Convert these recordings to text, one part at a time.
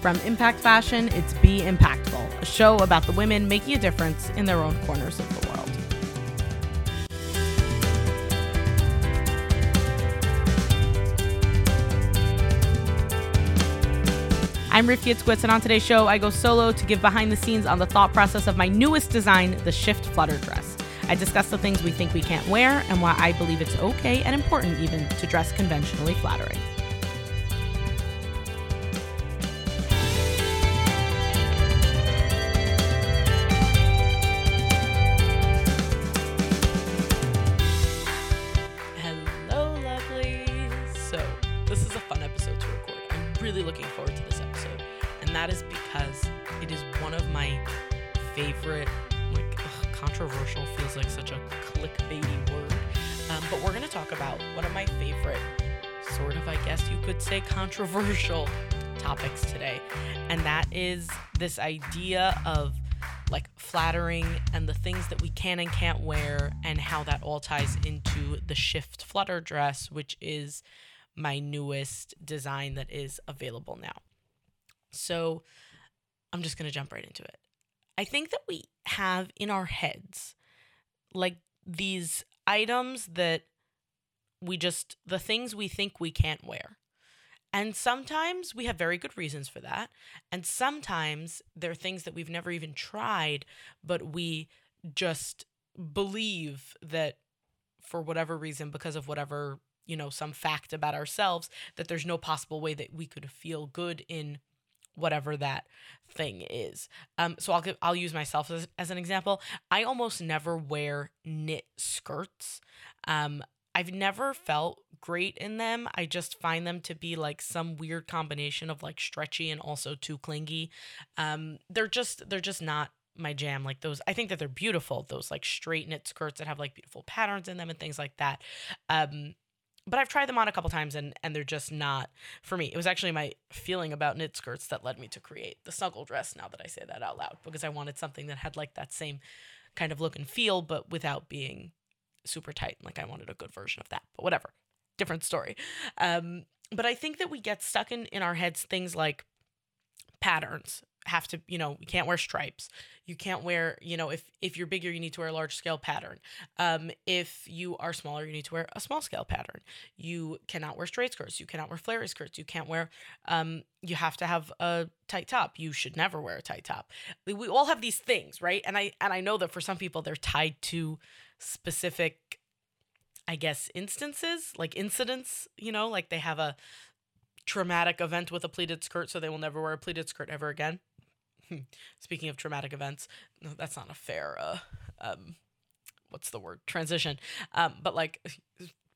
From Impact Fashion, it's Be Impactful, a show about the women making a difference in their own corners of the world. I'm Rivky Itzkowitz, and on today's show, I go solo to give behind the scenes on the thought process of my newest design, the Shift Flutter Dress. I discuss the things we think we can't wear and why I believe it's okay and important even to dress conventionally flattering. Really looking forward to this episode, and that is because it is one of my favorite, like, ugh, controversial feels like such a clickbaity word. Um, but we're to talk about one of my favorite, sort of, I guess you could say, controversial topics today, and that is this idea of like flattering and the things that we can and can't wear and how that all ties into the shift flutter dress which is my newest design that is available now. So i'm just going to jump right into it. I think that we have in our heads like these items that we just the things we think we can't wear. And sometimes we have very good reasons for that. And sometimes there are things that we've never even tried, but we just believe that for whatever reason, because of whatever, you know, some fact about ourselves, that there's no possible way that we could feel good in whatever that thing is. Um, so I'll give, I'll use myself as, as an example. I almost never wear knit skirts. Um, I've never felt great in them. I just find them to be like some weird combination of like stretchy and also too clingy. Um, they're just they're just not my jam. Like those, I think that they're beautiful. Those like straight knit skirts that have like beautiful patterns in them and things like that. Um, but I've tried them on a couple times and and they're just not for me. It was actually my feeling about knit skirts that led me to create the snuggle dress. Now that I say that out loud, because I wanted something that had like that same kind of look and feel, but without being super tight. Like I wanted a good version of that, but whatever. Different story. Um, but I think that we get stuck in in our heads things like patterns have to you know you can't wear stripes. You can't wear you know if if you're bigger you need to wear a large scale pattern. Um if you are smaller you need to wear a small scale pattern. You cannot wear straight skirts. You cannot wear flare skirts. You can't wear um you have to have a tight top. You should never wear a tight top. We, we all have these things right? And i and i know that for some people they're tied to specific i guess instances like incidents you know like they have a traumatic event with a pleated skirt so they will never wear a pleated skirt ever again speaking of traumatic events no that's not a fair uh um what's the word transition. Um but like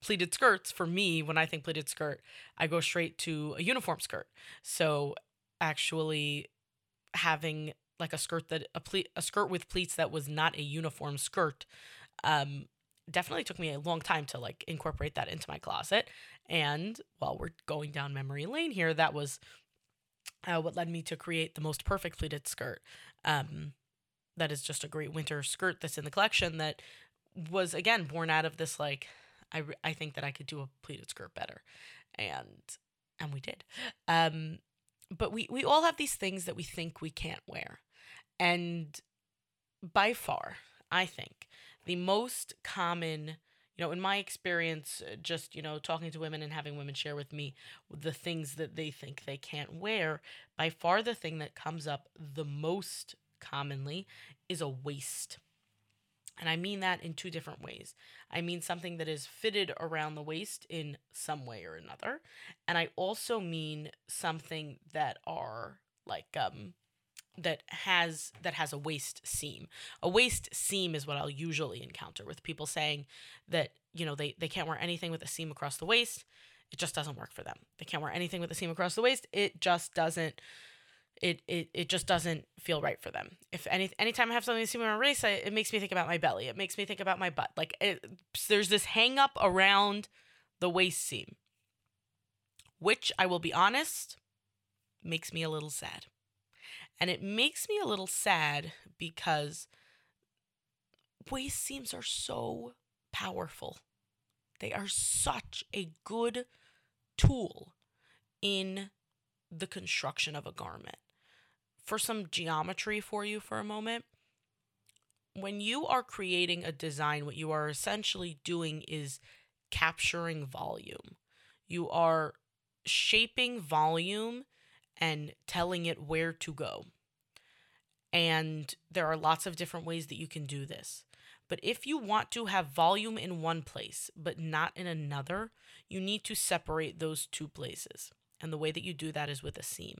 pleated skirts for me when i think pleated skirt i go straight to a uniform skirt. So actually having like a skirt that a ple- a skirt with pleats that was not a uniform skirt um definitely took me a long time to like incorporate that into my closet. And while we're going down memory lane here that was uh, what led me to create the most perfect pleated skirt. Um that is just a great winter skirt that's in the collection that was again born out of this like I, re- I think that I could do a pleated skirt better. And and we did. Um but we we all have these things that we think we can't wear. And by far I think the most common you know in my experience uh, just you know talking to women and having women share with me the things that they think they can't wear by far the thing that comes up the most commonly is a waist and I mean that in two different ways. I mean something that is fitted around the waist in some way or another. And I also mean something that are like um that has that has a waist seam. A waist seam is what I'll usually encounter with people saying that, you know, they they can't wear anything with a seam across the waist. It just doesn't work for them. They can't wear anything with a seam across the waist. It just doesn't it it, it just doesn't feel right for them. If any anytime I have something to see my waist, I, it makes me think about my belly. It makes me think about my butt. Like it, there's this hang up around the waist seam, which I will be honest, makes me a little sad. And it makes me a little sad because waist seams are so powerful. They are such a good tool in the construction of a garment. For some geometry for you for a moment, when you are creating a design, what you are essentially doing is capturing volume. You are shaping volume and telling it where to go. And there are lots of different ways that you can do this. But if you want to have volume in one place, but not in another, you need to separate those two places. And the way that you do that is with a seam.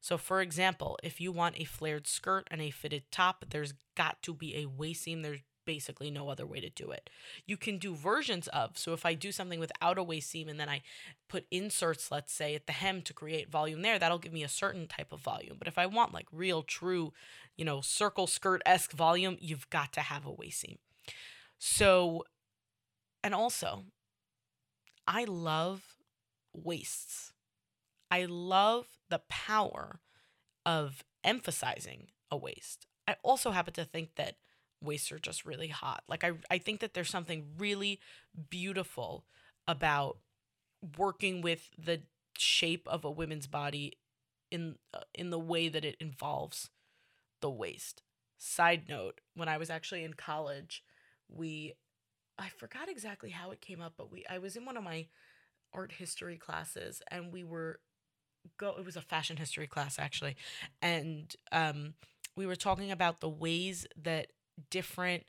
So, for example, if you want a flared skirt and a fitted top, there's got to be a waist seam. There's basically no other way to do it. You can do versions of. So if I do something without a waist seam and then I put inserts, let's say at the hem to create volume there, that'll give me a certain type of volume. But if I want like real, true, you know, circle skirt esque volume, you've got to have a waist seam. So, and also, I love waists. I love the power of emphasizing a waist. I also happen to think that waists are just really hot. Like I I think that there's something really beautiful about working with the shape of a woman's body in uh, in the way that it involves the waist. Side note, when I was actually in college, we I forgot exactly how it came up, but we I was in one of my art history classes and we were go it was a fashion history class actually and um we were talking about the ways that different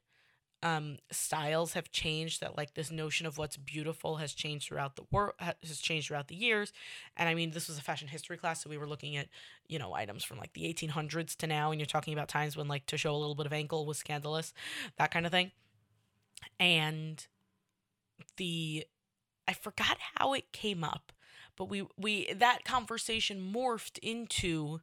um, styles have changed that like this notion of what's beautiful has changed throughout the world has changed throughout the years. And i mean this was a fashion history class so we were looking at you know items from like the 1800s to now and you're talking about times when like to show a little bit of ankle was scandalous that kind of thing. And the i forgot how it came up but we we that conversation morphed into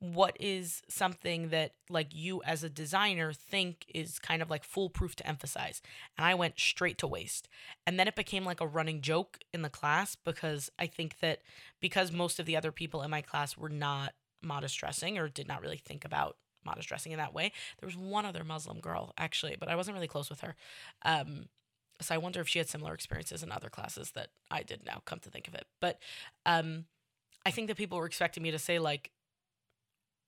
what is something that like you as a designer think is kind of like foolproof to emphasize? And i went straight to waist. And then it became like a running joke in the class because i think that because most of the other people in my class were not modest dressing or did not really think about modest dressing in that way there was one other muslim girl actually but i wasn't really close with her. Um, so i wonder if she had similar experiences in other classes that i did now come to think of it. But um, i think that people were expecting me to say like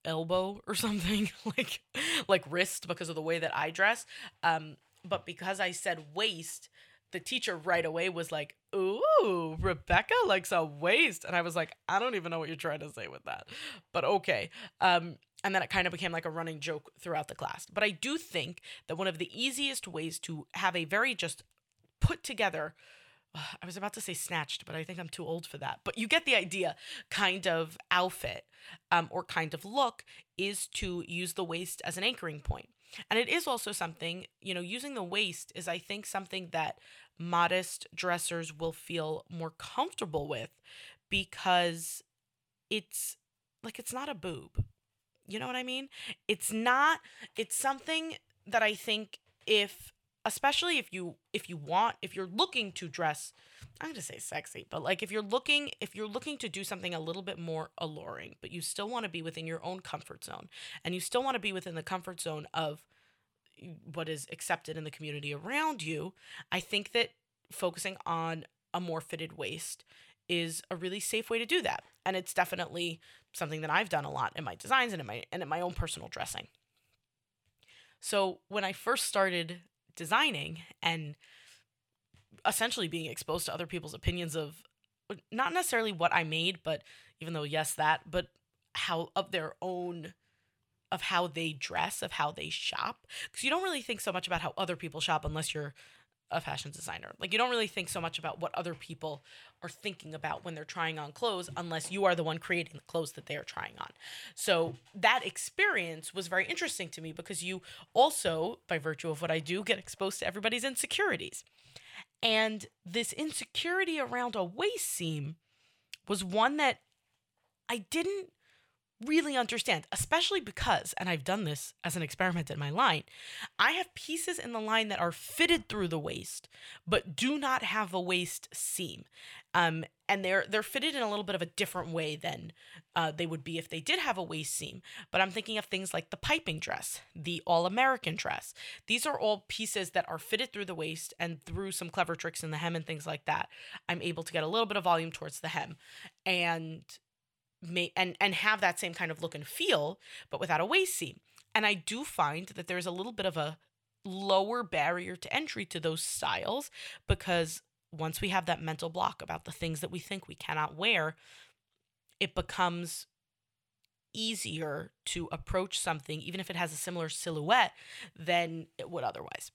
elbow or something like like wrist because of the way that I dress. Um, but because I said waist, the teacher right away was like, "Ooh, Rebecca likes a waist," and I was like, "I don't even know what you're trying to say with that," but okay. Um, and then it kind of became like a running joke throughout the class. But I do think that one of the easiest ways to have a very just put together I was about to say snatched, but I think I'm too old for that. But you get the idea kind of outfit um, or kind of look is to use the waist as an anchoring point. And it is also something, you know, using the waist is, I think, something that modest dressers will feel more comfortable with because it's like it's not a boob. You know what I mean? It's not, it's something that I think if especially if you if you want if you're looking to dress i'm going to say sexy but like if you're looking if you're looking to do something a little bit more alluring but you still want to be within your own comfort zone and you still want to be within the comfort zone of what is accepted in the community around you i think that focusing on a more fitted waist is a really safe way to do that and it's definitely something that i've done a lot in my designs and in my and in my own personal dressing. So when i first started designing and essentially being exposed to other people's opinions of not necessarily what I made, but even though yes that, but how of their own of how they dress, of how they shop. Because you don't really think so much about how other people shop unless you're a fashion designer. Like you don't really think so much about what other people are thinking about when they're trying on clothes unless you are the one creating the clothes that they are trying on. So that experience was very interesting to me because you also by virtue of what I do get exposed to everybody's insecurities. And this insecurity around a waist seam was one that I didn't really understand, especially because, and I've done this as an experiment in my line, I have pieces in the line that are fitted through the waist, but do not have a waist seam. Um, and they're they're fitted in a little bit of a different way than uh, they would be if they did have a waist seam. But I'm thinking of things like the piping dress, the all American dress. These are all pieces that are fitted through the waist and through some clever tricks in the hem and things like that. I'm able to get a little bit of volume towards the hem, and may and and have that same kind of look and feel, but without a waist seam. And I do find that there's a little bit of a lower barrier to entry to those styles because once we have that mental block about the things that we think we cannot wear, it becomes easier to approach something, even if it has a similar silhouette, than it would otherwise.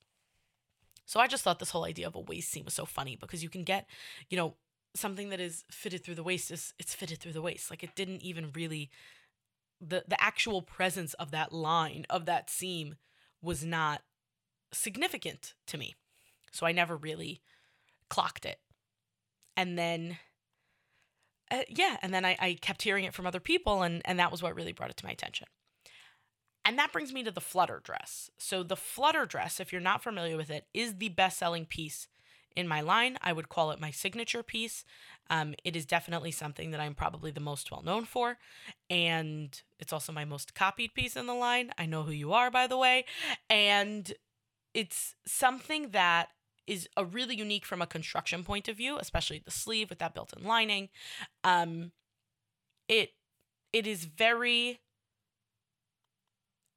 So I just thought this whole idea of a waist seam was so funny because you can get, you know, something that is fitted through the waist is it's fitted through the waist. Like it didn't even really the the actual presence of that line of that seam was not significant to me. So I never really clocked it. And then uh, yeah, and then I, I kept hearing it from other people, and, and that was what really brought it to my attention. And that brings me to the flutter dress. So, the flutter dress, if you're not familiar with it, is the best selling piece in my line. I would call it my signature piece. Um, it is definitely something that I'm probably the most well known for. And it's also my most copied piece in the line. I know who you are, by the way. And it's something that is a really unique from a construction point of view, especially the sleeve with that built-in lining. Um, it it is very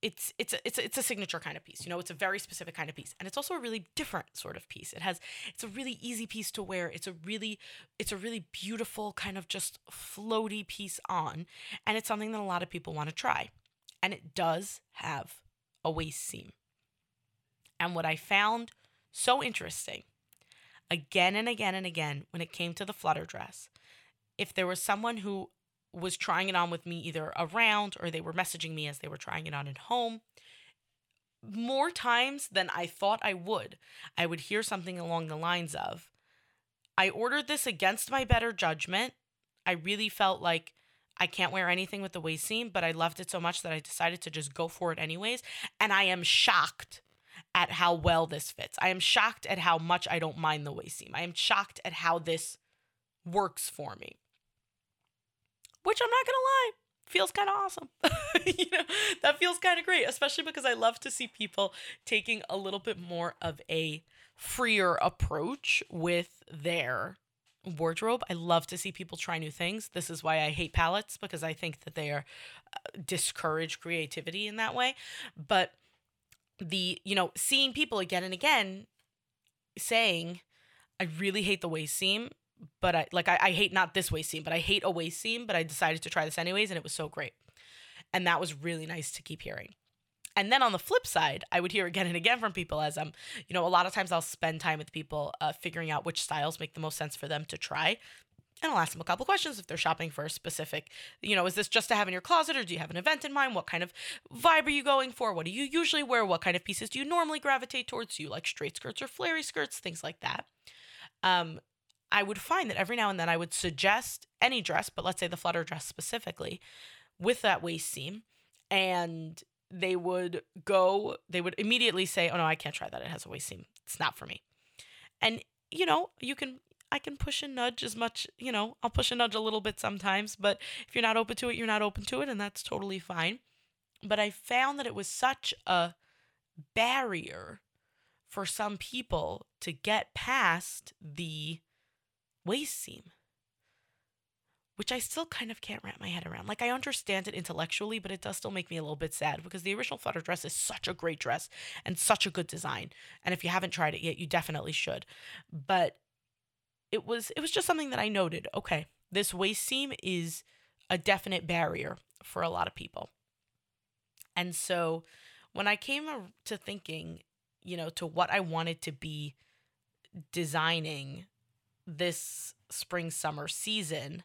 it's it's a, it's a, it's a signature kind of piece. You know, it's a very specific kind of piece, and it's also a really different sort of piece. It has it's a really easy piece to wear. It's a really it's a really beautiful kind of just floaty piece on, and it's something that a lot of people want to try. And it does have a waist seam. And what I found so interesting. Again and again and again, when it came to the flutter dress, if there was someone who was trying it on with me either around or they were messaging me as they were trying it on at home, more times than I thought I would, I would hear something along the lines of, I ordered this against my better judgment. I really felt like I can't wear anything with the waist seam, but I loved it so much that I decided to just go for it anyways. And I am shocked at how well this fits. I am shocked at how much I don't mind the waist seam. I am shocked at how this works for me. Which I'm not going to lie, feels kind of awesome. you know, that feels kind of great, especially because I love to see people taking a little bit more of a freer approach with their wardrobe. I love to see people try new things. This is why I hate palettes because I think that they are uh, discourage creativity in that way. But the you know seeing people again and again saying i really hate the waist seam but i like I, I hate not this waist seam but i hate a waist seam but i decided to try this anyways and it was so great and that was really nice to keep hearing and then on the flip side i would hear again and again from people as i'm you know a lot of times i'll spend time with people uh, figuring out which styles make the most sense for them to try and I'll ask them a couple questions if they're shopping for a specific, you know, is this just to have in your closet or do you have an event in mind? What kind of vibe are you going for? What do you usually wear? What kind of pieces do you normally gravitate towards? Do you like straight skirts or flary skirts? Things like that. Um, I would find that every now and then I would suggest any dress, but let's say the flutter dress specifically, with that waist seam, and they would go, they would immediately say, Oh no, I can't try that. It has a waist seam. It's not for me. And you know, you can I can push and nudge as much, you know, I'll push and nudge a little bit sometimes, but if you're not open to it, you're not open to it, and that's totally fine. But I found that it was such a barrier for some people to get past the waist seam, which I still kind of can't wrap my head around. Like, I understand it intellectually, but it does still make me a little bit sad because the original Flutter dress is such a great dress and such a good design. And if you haven't tried it yet, you definitely should. But it was it was just something that I noted. Okay, this waist seam is a definite barrier for a lot of people. And so when I came to thinking, you know, to what I wanted to be designing this spring summer season,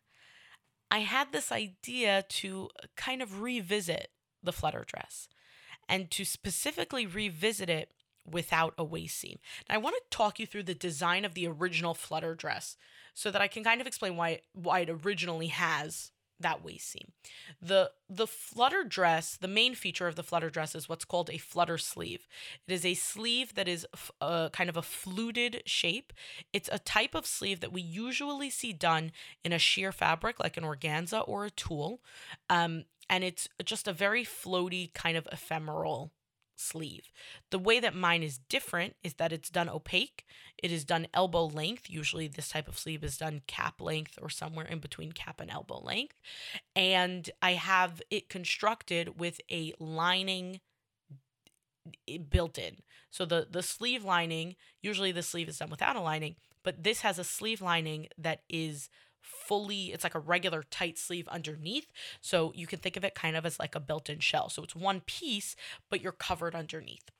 I had this idea to kind of revisit the flutter dress and to specifically revisit it without a waist seam. I want to talk you through the design of the original flutter dress so that I can kind of explain why why it originally has that waist seam. The the flutter dress, the main feature of the flutter dress is what's called a flutter sleeve. It is a sleeve that is a uh, kind of a fluted shape. It's a type of sleeve that we usually see done in a sheer fabric like an organza or a tulle. Um, and it's just a very floaty kind of ephemeral sleeve. The way that mine is different is that it's done opaque. It is done elbow length. Usually, this type of sleeve is done cap length or somewhere in between cap and elbow length. And I have it constructed with a lining built in. So the the sleeve lining, usually the sleeve is done without a lining, but this has a sleeve lining that is fully it's like a regular tight sleeve underneath so you can think of it kind of as like a built-in shell so it's one piece but you're covered underneath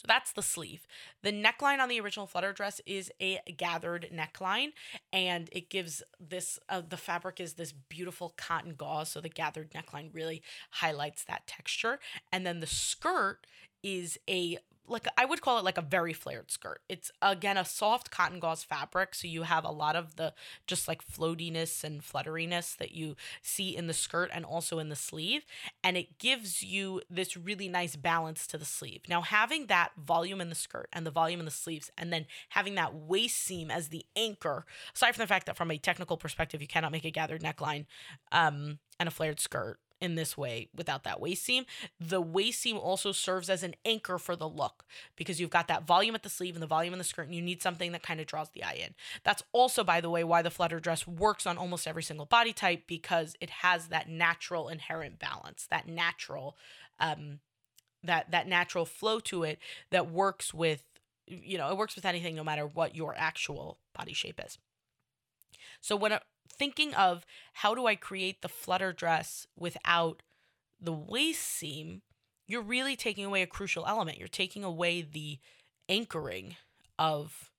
so that's the sleeve. The neckline on the original flutter dress is a gathered neckline, and it gives this uh, the fabric is this beautiful cotton gauze. So the gathered neckline really highlights that texture. And then the skirt is a like I would call it like a very flared skirt. It's again a soft cotton gauze fabric, so you have a lot of the just like floatiness and flutteriness that you see in the skirt and also in the sleeve, and it gives you this really nice balance to the sleeve. Now having that volume in the skirt and the volume in the sleeves, and then having that waist seam as the anchor, aside from the fact that from a technical perspective you cannot make a gathered neckline um, and a flared skirt in this way without that waist seam. The waist seam also serves as an anchor for the look because you've got that volume at the sleeve and the volume in the skirt, and you need something that kind of draws the eye in. That's also, by the way, why the flutter dress works on almost every single body type because it has that natural inherent balance, that natural, um, that that natural flow to it that works with, you know, it works with anything no matter what your actual body shape is. So when a, thinking of how do I create the flutter dress without the waist seam, you're really taking away a crucial element. You're taking away the anchoring of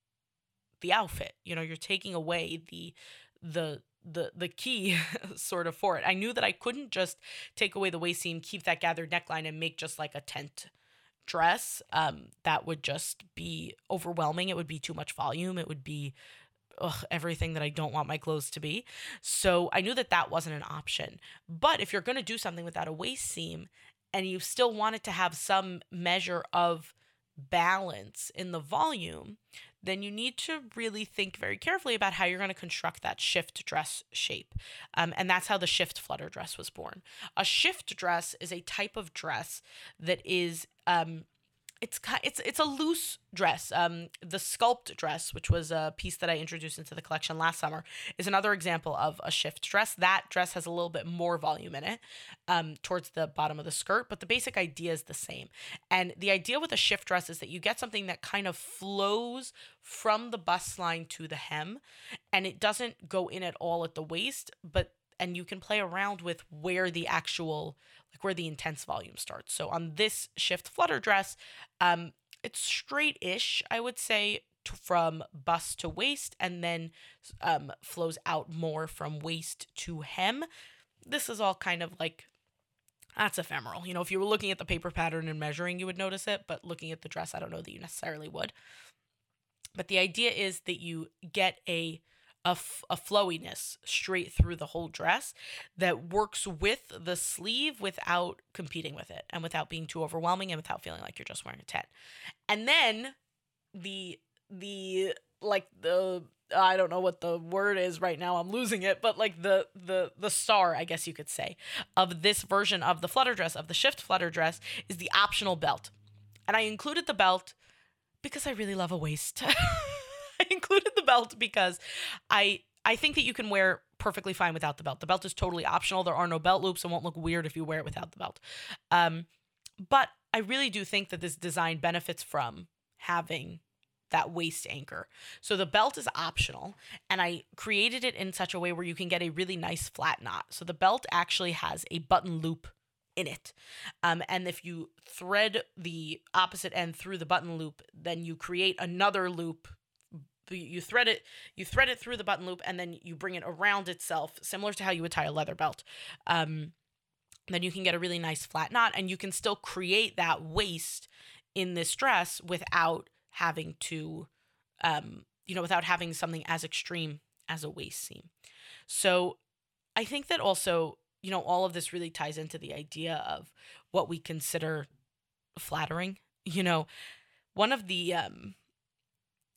the outfit. You know, you're taking away the the the the key sort of for it. I knew that I couldn't just take away the waist seam, keep that gathered neckline and make just like a tent dress. Um that would just be overwhelming. It would be too much volume. It would be ugh, everything that I don't want my clothes to be. So I knew that that wasn't an option. But if you're going to do something without a waist seam and you still want it to have some measure of balance in the volume, then you need to really think very carefully about how you're going to construct that shift dress shape. Um, and that's how the shift flutter dress was born. A shift dress is a type of dress that is um, it's it's it's a loose dress. Um, the sculpt dress, which was a piece that I introduced into the collection last summer, is another example of a shift dress. That dress has a little bit more volume in it, um, towards the bottom of the skirt, but the basic idea is the same. And the idea with a shift dress is that you get something that kind of flows from the bust line to the hem, and it doesn't go in at all at the waist, but and you can play around with where the actual like where the intense volume starts. So on this shift flutter dress, um, it's straight-ish, I would say, t- from bust to waist, and then um, flows out more from waist to hem. This is all kind of like that's ephemeral. You know, if you were looking at the paper pattern and measuring, you would notice it, but looking at the dress, I don't know that you necessarily would. But the idea is that you get a a, f- a flowiness straight through the whole dress that works with the sleeve without competing with it and without being too overwhelming and without feeling like you're just wearing a tent. And then the the like the I don't know what the word is right now. I'm losing it, but like the the the star, I guess you could say, of this version of the flutter dress of the shift flutter dress is the optional belt. And I included the belt because I really love a waist. Included the belt because I I think that you can wear perfectly fine without the belt. The belt is totally optional. There are no belt loops and won't look weird if you wear it without the belt. Um, but I really do think that this design benefits from having that waist anchor. So the belt is optional, and I created it in such a way where you can get a really nice flat knot. So the belt actually has a button loop in it. Um, and if you thread the opposite end through the button loop, then you create another loop you thread it you thread it through the button loop and then you bring it around itself similar to how you would tie a leather belt. Um, then you can get a really nice flat knot and you can still create that waist in this dress without having to um, you know without having something as extreme as a waist seam. So i think that also you know all of this really ties into the idea of what we consider flattering you know. One of the um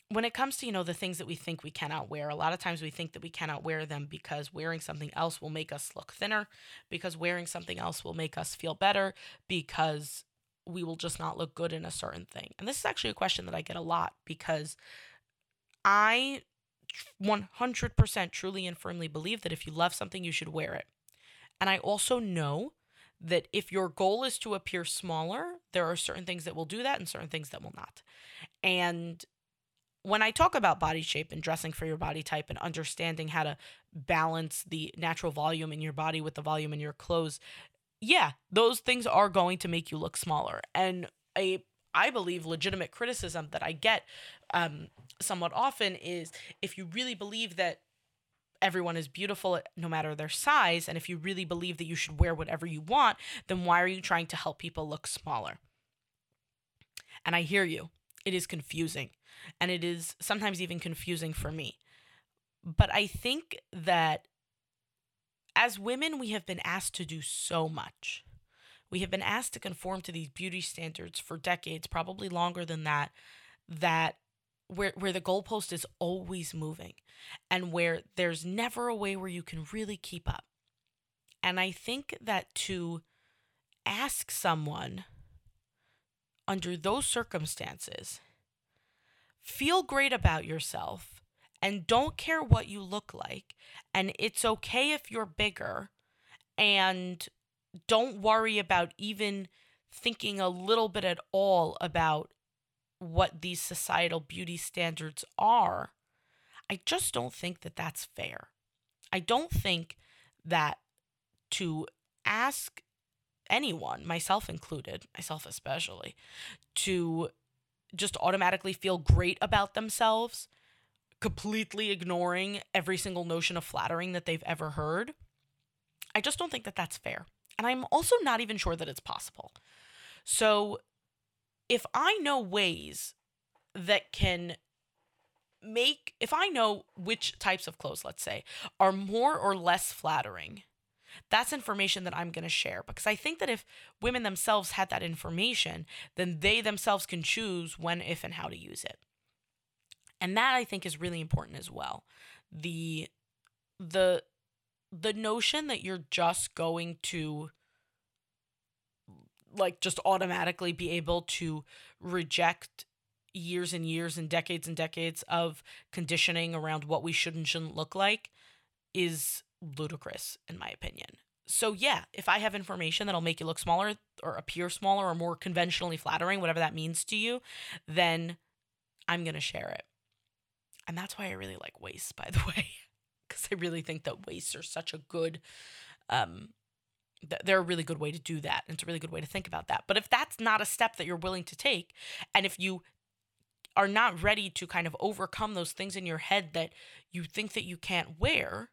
when it comes to you know the things that we think we cannot wear a lot of times we think that we cannot wear them because wearing something else will make us look thinner because wearing something else will make us feel better because we will just not look good in a certain thing. And this is actually a question that I get a lot because I 100% truly and firmly believe that if you love something, you should wear it. And I also know that if your goal is to appear smaller, there are certain things that will do that and certain things that will not. And when I talk about body shape and dressing for your body type and understanding how to balance the natural volume in your body with the volume in your clothes, yeah, those things are going to make you look smaller. And a I believe legitimate criticism that I get um, somewhat often is if you really believe that everyone is beautiful no matter their size, and if you really believe that you should wear whatever you want, then why are you trying to help people look smaller? And I hear you. It is confusing. And it is sometimes even confusing for me. But I think that as women, we have been asked to do so much. We have been asked to conform to these beauty standards for decades, probably longer than that, that where where the goalpost is always moving and where there's never a way where you can really keep up. And I think that to ask someone under those circumstances, feel great about yourself and don't care what you look like. And it's okay if you're bigger and don't worry about even thinking a little bit at all about what these societal beauty standards are. I just don't think that that's fair. I don't think that to ask anyone, myself included, myself especially, to just automatically feel great about themselves, completely ignoring every single notion of flattering that they've ever heard. I just don't think that that's fair. And I'm also not even sure that it's possible. So, if I know ways that can make, if I know which types of clothes, let's say, are more or less flattering that's information that I'm going to share because I think that if women themselves had that information, then they themselves can choose when, if, and how to use it. And that I think is really important as well. The the the notion that you're just going to like just automatically be able to reject years and years and decades and decades of conditioning around what we should and shouldn't look like is ludicrous, in my opinion. So, yeah, if I have information that'll make you look smaller or appear smaller or more conventionally flattering, whatever that means to you, then I'm going to share it. And that's why I really like waists, by the way, because I really think that waists are such a good, um, they're a really good way to do that. And it's a really good way to think about that. But if that's not a step that you're willing to take, and if you are not ready to kind of overcome those things in your head that you think that you can't wear,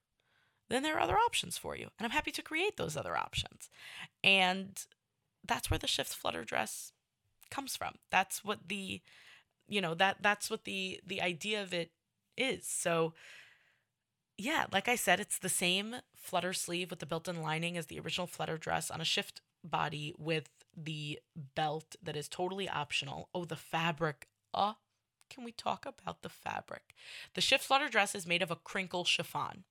then there are other options for you. And I'm happy to create those other options. And that's where the shift flutter dress comes from. That's what the you know, that that's what the the idea of it is. So yeah, like I said, it's the same flutter sleeve with the built-in lining as the original flutter dress on a shift body with the belt that is totally optional. Oh, the fabric. Uh, can we talk about the fabric? The shift flutter dress is made of a crinkle chiffon.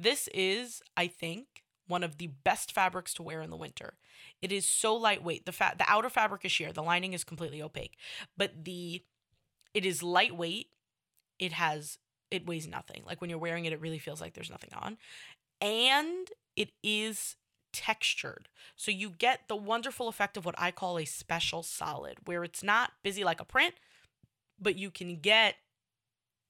This is, I think, one of the best fabrics to wear in the winter. It is so lightweight. The fa- the outer fabric is sheer, the lining is completely opaque, but the it is lightweight. It has it weighs nothing. Like when you're wearing it it really feels like there's nothing on. And it is textured. So you get the wonderful effect of what I call a special solid where it's not busy like a print, but you can get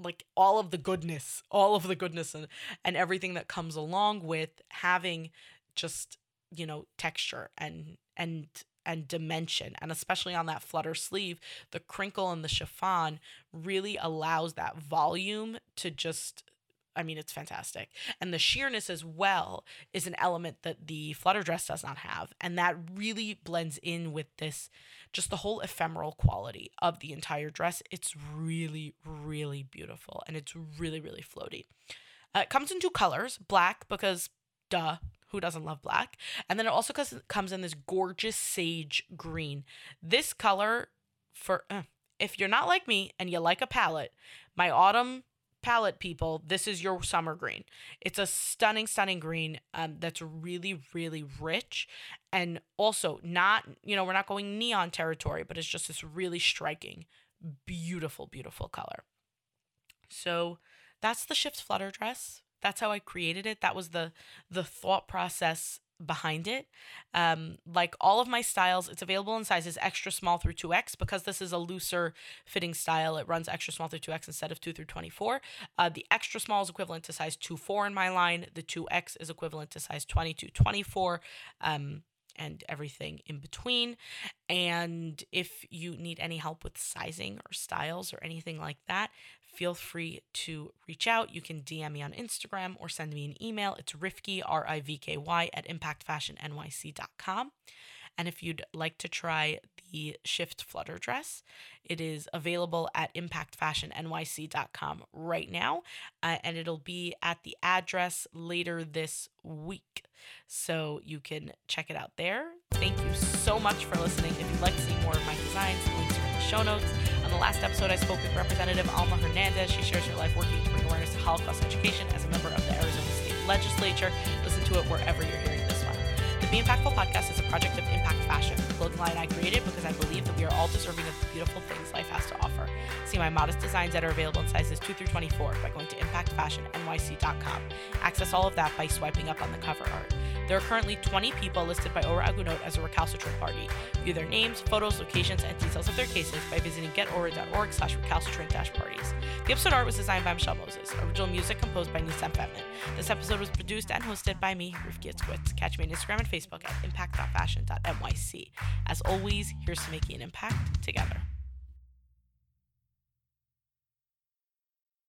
like all of the goodness, all of the goodness and, and everything that comes along with having just, you know, texture and and and dimension. And especially on that flutter sleeve the crinkle and the chiffon really allows that volume to just I mean, it's fantastic. And the sheerness as well is an element that the flutter dress does not have. And that really blends in with this, just the whole ephemeral quality of the entire dress. It's really, really beautiful. And it's really, really floaty. Uh, it comes in two colors black, because duh, who doesn't love black? And then it also comes in this gorgeous sage green. This color, for uh, if you're not like me and you like a palette, my autumn palette people, this is your summer green. It's a stunning, stunning green um, that's really, really rich. And also, not, you know, we're not going neon territory, but it's just this really striking, beautiful, beautiful color. So that's the shift flutter dress. That's how I created it. That was the the thought process behind it. Um, like all of my styles, it's available in sizes extra small through 2X because this is a looser fitting style. It runs extra small through 2X instead of 2 through 24. Uh, the extra small is equivalent to size 2 4 in my line. The 2X is equivalent to size 22 24. Um, and everything in between. And if you need any help with sizing or styles or anything like that, feel free to reach out. You can DM me on Instagram or send me an email. It's Rivky, R I V K Y, at impactfashionnyc.com. And if you'd like to try the Shift Flutter dress, it is available at impactfashionnyc.com right now. Uh, and it'll be at the address later this week. So you can check it out there. Thank you so much for listening. If you'd like to see more of my designs, links are in the show notes. On the last episode, I spoke with Representative Alma Hernandez. She shares her life working to bring awareness to Holocaust education as a member of the Arizona State Legislature. Listen to it wherever you're hearing this one. The Be Impactful podcast is a project of Impact Fashion, the clothing line I created because I believe that we are all deserving of the beautiful things life has to offer. See my modest designs that are available in sizes 2 through 24 by going to impactfashionnyc.com. Access all of that by swiping up on the cover art. There are currently 20 people listed by Ora Agunot as a recalcitrant party. View their names, photos, locations, and details of their cases by visiting getora.org slash recalcitrant-parties. The episode art was designed by Michelle Moses. Original music composed by Nissan Fetman. This episode was produced and hosted by me, Rivky Itzkowitz. Catch me on Instagram and Facebook at impact.fashion.nyc. As always, here's to making an impact together.